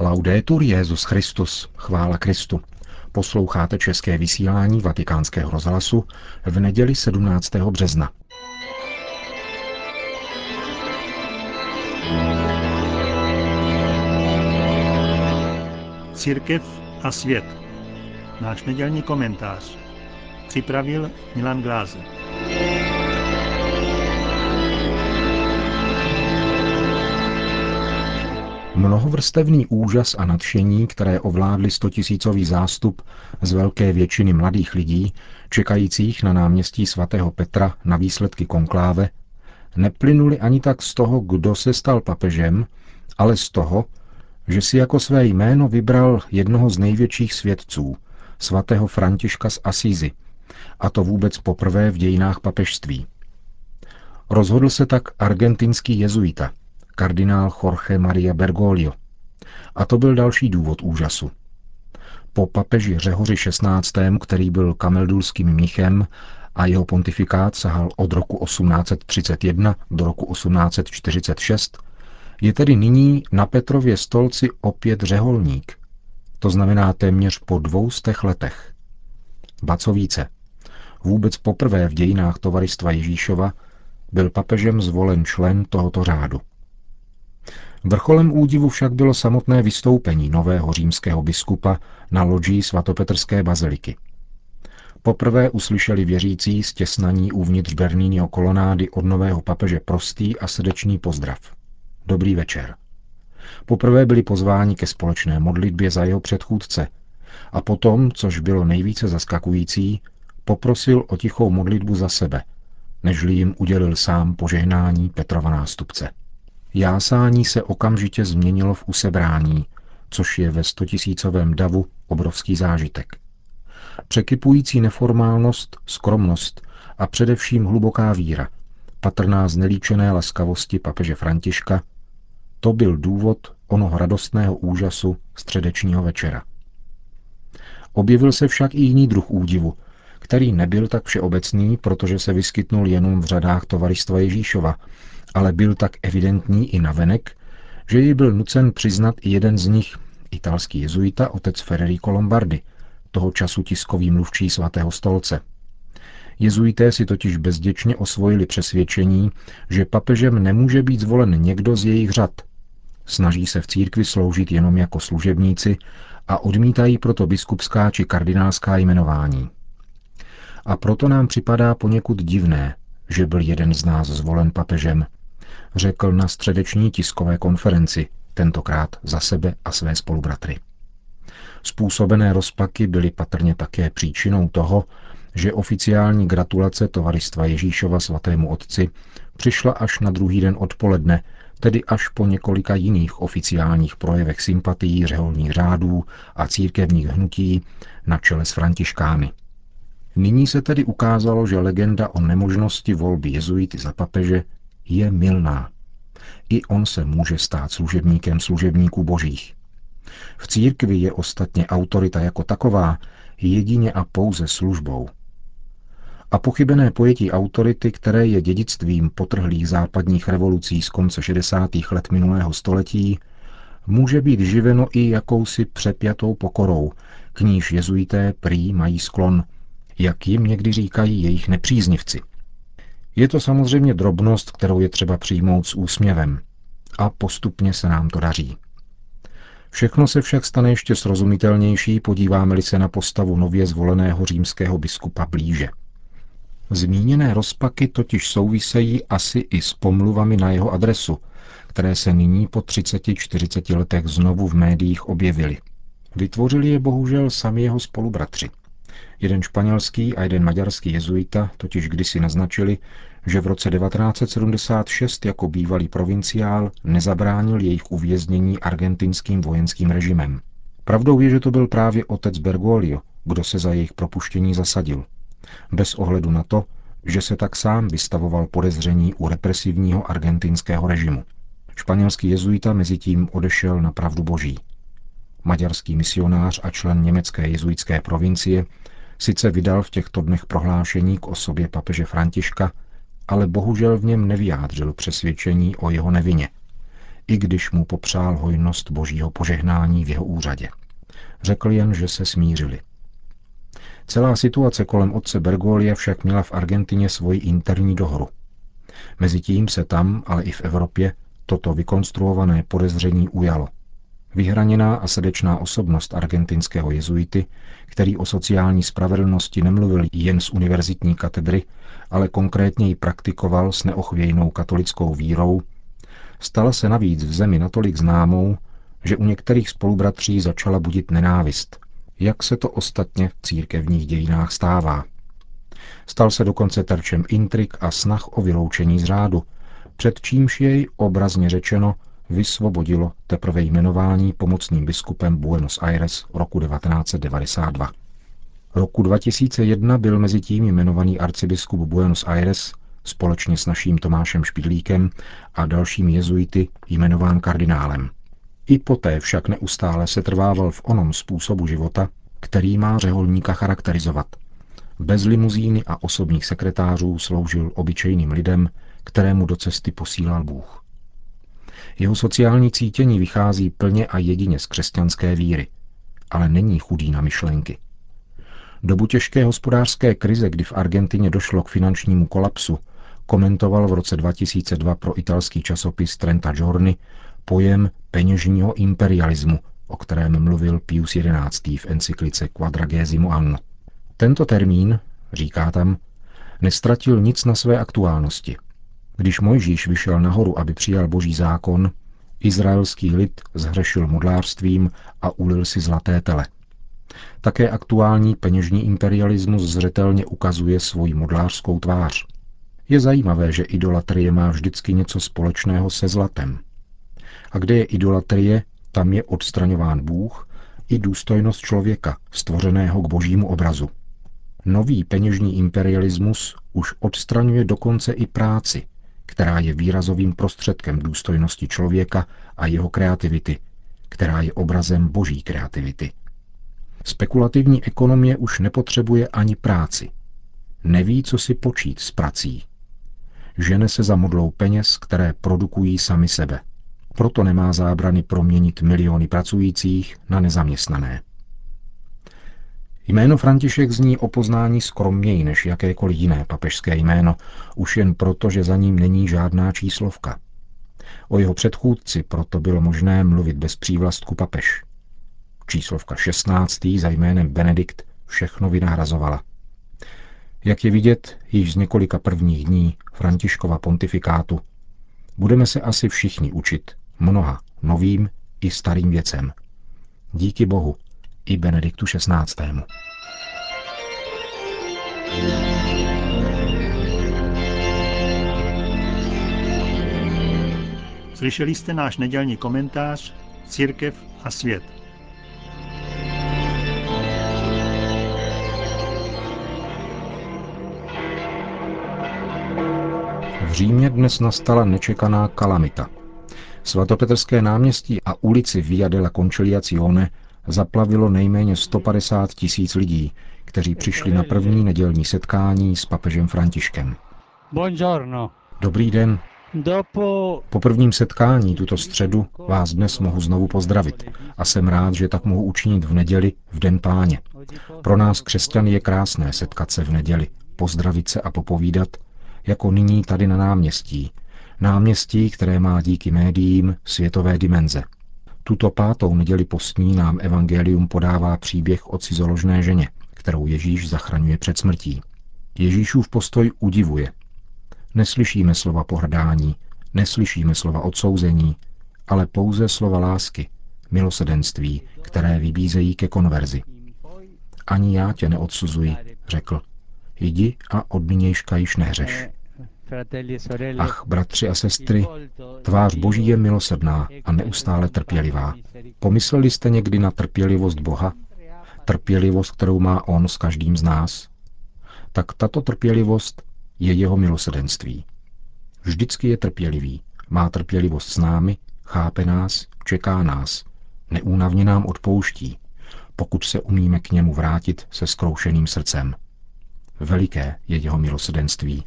Laudetur Jezus Christus, chvála Kristu. Posloucháte české vysílání Vatikánského rozhlasu v neděli 17. března. Církev a svět. Náš nedělní komentář. Připravil Milan Glázer. Mnohovrstevný úžas a nadšení, které ovládly stotisícový zástup z velké většiny mladých lidí, čekajících na náměstí svatého Petra na výsledky konkláve, neplynuli ani tak z toho, kdo se stal papežem, ale z toho, že si jako své jméno vybral jednoho z největších svědců, svatého Františka z Asízy, a to vůbec poprvé v dějinách papežství. Rozhodl se tak argentinský jezuita, kardinál Jorge Maria Bergoglio. A to byl další důvod úžasu. Po papeži Řehoři XVI., který byl kameldulským mnichem a jeho pontifikát sahal od roku 1831 do roku 1846, je tedy nyní na Petrově stolci opět řeholník. To znamená téměř po dvoustech letech. Ba co více, vůbec poprvé v dějinách tovaristva Ježíšova byl papežem zvolen člen tohoto řádu. Vrcholem údivu však bylo samotné vystoupení nového římského biskupa na loďí svatopetrské baziliky. Poprvé uslyšeli věřící stěsnaní uvnitř Bernínio kolonády od nového papeže prostý a srdečný pozdrav. Dobrý večer. Poprvé byli pozváni ke společné modlitbě za jeho předchůdce a potom, což bylo nejvíce zaskakující, poprosil o tichou modlitbu za sebe, nežli jim udělil sám požehnání Petrova nástupce. Jásání se okamžitě změnilo v usebrání, což je ve stotisícovém davu obrovský zážitek. Překypující neformálnost, skromnost a především hluboká víra, patrná z nelíčené laskavosti papeže Františka, to byl důvod onoho radostného úžasu středečního večera. Objevil se však i jiný druh údivu, který nebyl tak všeobecný, protože se vyskytnul jenom v řadách tovaristva Ježíšova, ale byl tak evidentní i navenek, že ji byl nucen přiznat i jeden z nich, italský jezuita otec Federico Lombardi, toho času tiskový mluvčí svatého stolce. Jezuité si totiž bezděčně osvojili přesvědčení, že papežem nemůže být zvolen někdo z jejich řad. Snaží se v církvi sloužit jenom jako služebníci a odmítají proto biskupská či kardinálská jmenování. A proto nám připadá poněkud divné, že byl jeden z nás zvolen papežem, řekl na středeční tiskové konferenci, tentokrát za sebe a své spolubratry. Způsobené rozpaky byly patrně také příčinou toho, že oficiální gratulace tovaristva Ježíšova svatému otci přišla až na druhý den odpoledne, tedy až po několika jiných oficiálních projevech sympatií řeholních řádů a církevních hnutí na čele s Františkány. Nyní se tedy ukázalo, že legenda o nemožnosti volby jezuity za papeže je milná. I on se může stát služebníkem služebníků božích. V církvi je ostatně autorita jako taková jedině a pouze službou. A pochybené pojetí autority, které je dědictvím potrhlých západních revolucí z konce 60. let minulého století, může být živeno i jakousi přepjatou pokorou, k níž jezuité prý mají sklon, jak jim někdy říkají jejich nepříznivci. Je to samozřejmě drobnost, kterou je třeba přijmout s úsměvem. A postupně se nám to daří. Všechno se však stane ještě srozumitelnější, podíváme-li se na postavu nově zvoleného římského biskupa blíže. Zmíněné rozpaky totiž souvisejí asi i s pomluvami na jeho adresu, které se nyní po 30-40 letech znovu v médiích objevily. Vytvořili je bohužel sami jeho spolubratři. Jeden španělský a jeden maďarský jezuita totiž kdysi naznačili, že v roce 1976 jako bývalý provinciál nezabránil jejich uvěznění argentinským vojenským režimem. Pravdou je, že to byl právě otec Bergoglio, kdo se za jejich propuštění zasadil. Bez ohledu na to, že se tak sám vystavoval podezření u represivního argentinského režimu. Španělský jezuita mezitím odešel na pravdu boží. Maďarský misionář a člen německé jezuitské provincie sice vydal v těchto dnech prohlášení k osobě papeže Františka, ale bohužel v něm nevyjádřil přesvědčení o jeho nevině. i když mu popřál hojnost božího požehnání v jeho úřadě. Řekl jen, že se smířili. Celá situace kolem otce Bergolia však měla v Argentině svoji interní dohru. Mezitím se tam, ale i v Evropě, toto vykonstruované podezření ujalo. Vyhraněná a srdečná osobnost argentinského jezuity, který o sociální spravedlnosti nemluvil jen z univerzitní katedry, ale konkrétně ji praktikoval s neochvějnou katolickou vírou, stala se navíc v zemi natolik známou, že u některých spolubratří začala budit nenávist, jak se to ostatně v církevních dějinách stává. Stal se dokonce terčem intrik a snah o vyloučení z řádu, před čímž jej, obrazně řečeno, vysvobodilo teprve jmenování pomocným biskupem Buenos Aires roku 1992. Roku 2001 byl mezi tím jmenovaný arcibiskup Buenos Aires společně s naším Tomášem Špidlíkem a dalšími jezuity jmenován kardinálem. I poté však neustále se trvával v onom způsobu života, který má řeholníka charakterizovat. Bez limuzíny a osobních sekretářů sloužil obyčejným lidem, kterému do cesty posílal Bůh. Jeho sociální cítění vychází plně a jedině z křesťanské víry, ale není chudý na myšlenky. Dobu těžké hospodářské krize, kdy v Argentině došlo k finančnímu kolapsu, komentoval v roce 2002 pro italský časopis Trenta Giorni pojem peněžního imperialismu, o kterém mluvil Pius XI. v encyklice Quadragesimo Anno. Tento termín, říká tam, nestratil nic na své aktuálnosti. Když Mojžíš vyšel nahoru, aby přijal boží zákon, izraelský lid zhřešil modlářstvím a ulil si zlaté tele. Také aktuální peněžní imperialismus zřetelně ukazuje svoji modlářskou tvář. Je zajímavé, že idolatrie má vždycky něco společného se zlatem. A kde je idolatrie, tam je odstraňován Bůh i důstojnost člověka, stvořeného k božímu obrazu. Nový peněžní imperialismus už odstraňuje dokonce i práci, která je výrazovým prostředkem důstojnosti člověka a jeho kreativity, která je obrazem boží kreativity. Spekulativní ekonomie už nepotřebuje ani práci. Neví, co si počít s prací. Žene se za modlou peněz, které produkují sami sebe. Proto nemá zábrany proměnit miliony pracujících na nezaměstnané. Jméno František zní o poznání skromněji než jakékoliv jiné papežské jméno, už jen proto, že za ním není žádná číslovka. O jeho předchůdci proto bylo možné mluvit bez přívlastku papež. Číslovka 16. za jménem Benedikt všechno vynahrazovala. Jak je vidět již z několika prvních dní Františkova pontifikátu, budeme se asi všichni učit mnoha novým i starým věcem. Díky Bohu i Benediktu XVI. Slyšeli jste náš nedělní komentář Církev a svět. V Římě dnes nastala nečekaná kalamita. Svatopetrské náměstí a ulici Via della Conciliazione zaplavilo nejméně 150 tisíc lidí, kteří přišli na první nedělní setkání s papežem Františkem. Buongiorno. Dobrý den. Dopo Po prvním setkání tuto středu vás dnes mohu znovu pozdravit a jsem rád, že tak mohu učinit v neděli, v den páně. Pro nás křesťany je krásné setkat se v neděli, pozdravit se a popovídat, jako nyní tady na náměstí. Náměstí, které má díky médiím světové dimenze. Tuto pátou neděli postní nám Evangelium podává příběh o cizoložné ženě, kterou Ježíš zachraňuje před smrtí. Ježíšův postoj udivuje. Neslyšíme slova pohrdání, neslyšíme slova odsouzení, ale pouze slova lásky, milosedenství, které vybízejí ke konverzi. Ani já tě neodsuzuji, řekl. Jdi a od již nehřeš. Ach, bratři a sestry, tvář Boží je milosrdná a neustále trpělivá. Pomysleli jste někdy na trpělivost Boha? Trpělivost, kterou má On s každým z nás? Tak tato trpělivost je jeho milosedenství. Vždycky je trpělivý, má trpělivost s námi, chápe nás, čeká nás, neúnavně nám odpouští, pokud se umíme k němu vrátit se skroušeným srdcem. Veliké je jeho milosedenství,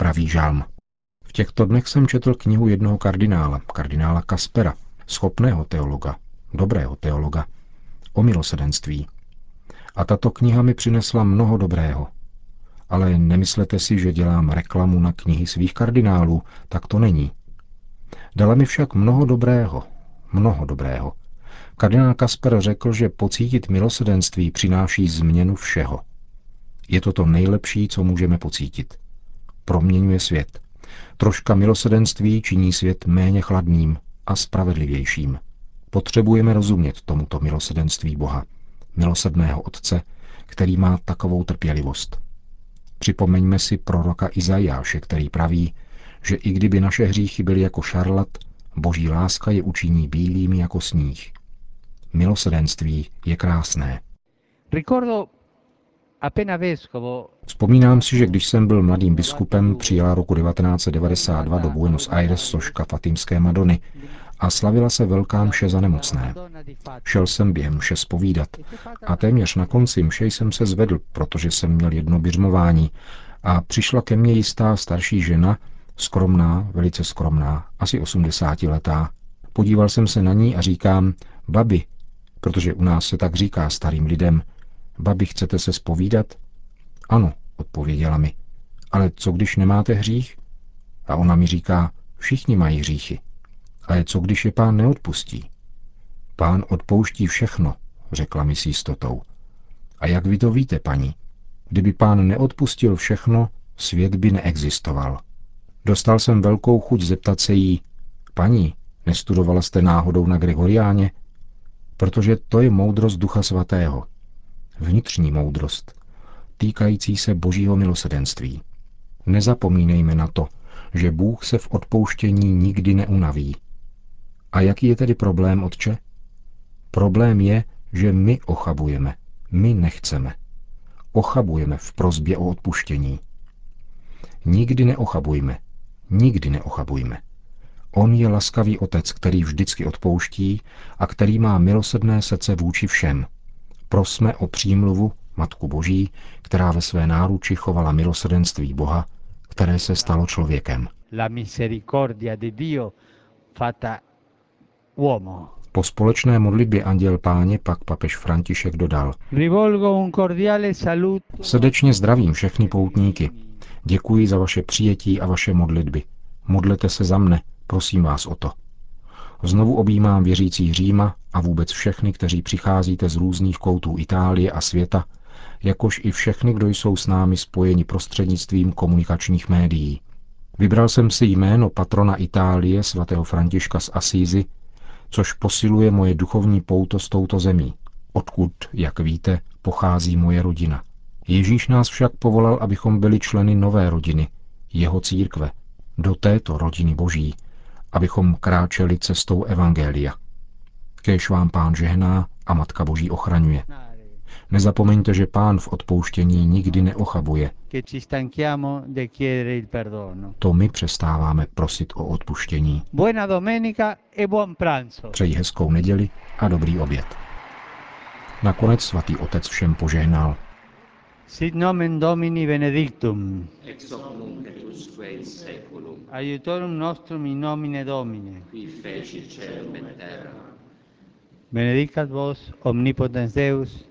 praví žalm. V těchto dnech jsem četl knihu jednoho kardinála, kardinála Kaspera, schopného teologa, dobrého teologa, o milosedenství. A tato kniha mi přinesla mnoho dobrého. Ale nemyslete si, že dělám reklamu na knihy svých kardinálů, tak to není. Dala mi však mnoho dobrého, mnoho dobrého. Kardinál Kasper řekl, že pocítit milosedenství přináší změnu všeho. Je to to nejlepší, co můžeme pocítit. Proměňuje svět. Troška milosedenství činí svět méně chladným a spravedlivějším. Potřebujeme rozumět tomuto milosedenství Boha, milosedného Otce, který má takovou trpělivost. Připomeňme si proroka Izajáše, který praví, že i kdyby naše hříchy byly jako šarlat, boží láska je učiní bílými jako sníh. Milosedenství je krásné. Vzpomínám si, že když jsem byl mladým biskupem, přijela roku 1992 do Buenos Aires soška Fatimské Madony a slavila se velká mše za nemocné. Šel jsem během mše spovídat a téměř na konci mše jsem se zvedl, protože jsem měl jedno běžmování a přišla ke mně jistá starší žena, skromná, velice skromná, asi 80 letá. Podíval jsem se na ní a říkám, babi, protože u nás se tak říká starým lidem, babi, chcete se spovídat? Ano, odpověděla mi. Ale co když nemáte hřích? A ona mi říká, všichni mají hříchy. Ale co když je pán neodpustí? Pán odpouští všechno, řekla mi s jistotou. A jak vy to víte, paní? Kdyby pán neodpustil všechno, svět by neexistoval. Dostal jsem velkou chuť zeptat se jí, paní, nestudovala jste náhodou na Gregoriáně? Protože to je moudrost Ducha Svatého. Vnitřní moudrost, týkající se božího milosedenství. Nezapomínejme na to, že Bůh se v odpouštění nikdy neunaví. A jaký je tedy problém, Otče? Problém je, že my ochabujeme, my nechceme. Ochabujeme v prozbě o odpuštění. Nikdy neochabujme, nikdy neochabujme. On je laskavý otec, který vždycky odpouští a který má milosedné srdce vůči všem. Prosme o přímluvu Matku Boží, která ve své náruči chovala milosedenství Boha, které se stalo člověkem. La misericordia di Dio fata uomo. Po společné modlitbě Anděl Páně pak papež František dodal. Srdečně zdravím všechny poutníky. Děkuji za vaše přijetí a vaše modlitby. Modlete se za mne, prosím vás o to. Znovu objímám věřící Říma a vůbec všechny, kteří přicházíte z různých koutů Itálie a světa, jakož i všechny, kdo jsou s námi spojeni prostřednictvím komunikačních médií. Vybral jsem si jméno patrona Itálie, svatého Františka z Asízy, což posiluje moje duchovní pouto s touto zemí, odkud, jak víte, pochází moje rodina. Ježíš nás však povolal, abychom byli členy nové rodiny, jeho církve, do této rodiny boží, abychom kráčeli cestou Evangelia. Kéž vám pán žehná a Matka Boží ochraňuje. Nezapomeňte, že pán v odpouštění nikdy neochabuje. To my přestáváme prosit o odpuštění. E Přeji hezkou neděli a dobrý oběd. Nakonec svatý otec všem požehnal. Sit nomen Domini benedictum. Ex hoc nunc et usque in seculum. Aiutorium nostrum in nomine Domini. Qui feci celum et terra. Benedicat vos omnipotens Deus,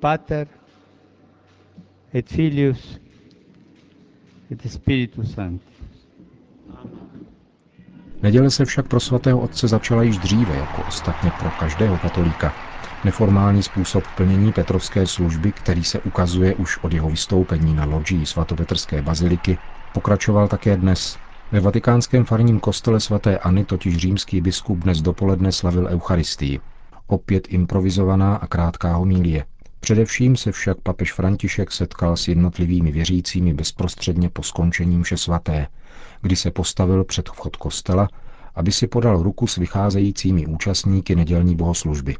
Pater et Filius et Spiritus Sanctus. Neděle se však pro svatého otce začala již dříve, jako ostatně pro každého katolíka. Neformální způsob plnění Petrovské služby, který se ukazuje už od jeho vystoupení na loďii svatopetrské baziliky, pokračoval také dnes. Ve vatikánském farním kostele svaté Anny totiž římský biskup dnes dopoledne slavil Eucharistii. Opět improvizovaná a krátká homílie. Především se však papež František setkal s jednotlivými věřícími bezprostředně po skončení mše svaté, kdy se postavil před vchod kostela, aby si podal ruku s vycházejícími účastníky nedělní bohoslužby.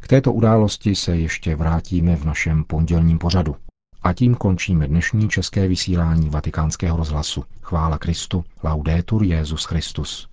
K této události se ještě vrátíme v našem pondělním pořadu. A tím končíme dnešní české vysílání vatikánského rozhlasu. Chvála Kristu, laudetur Jezus Christus.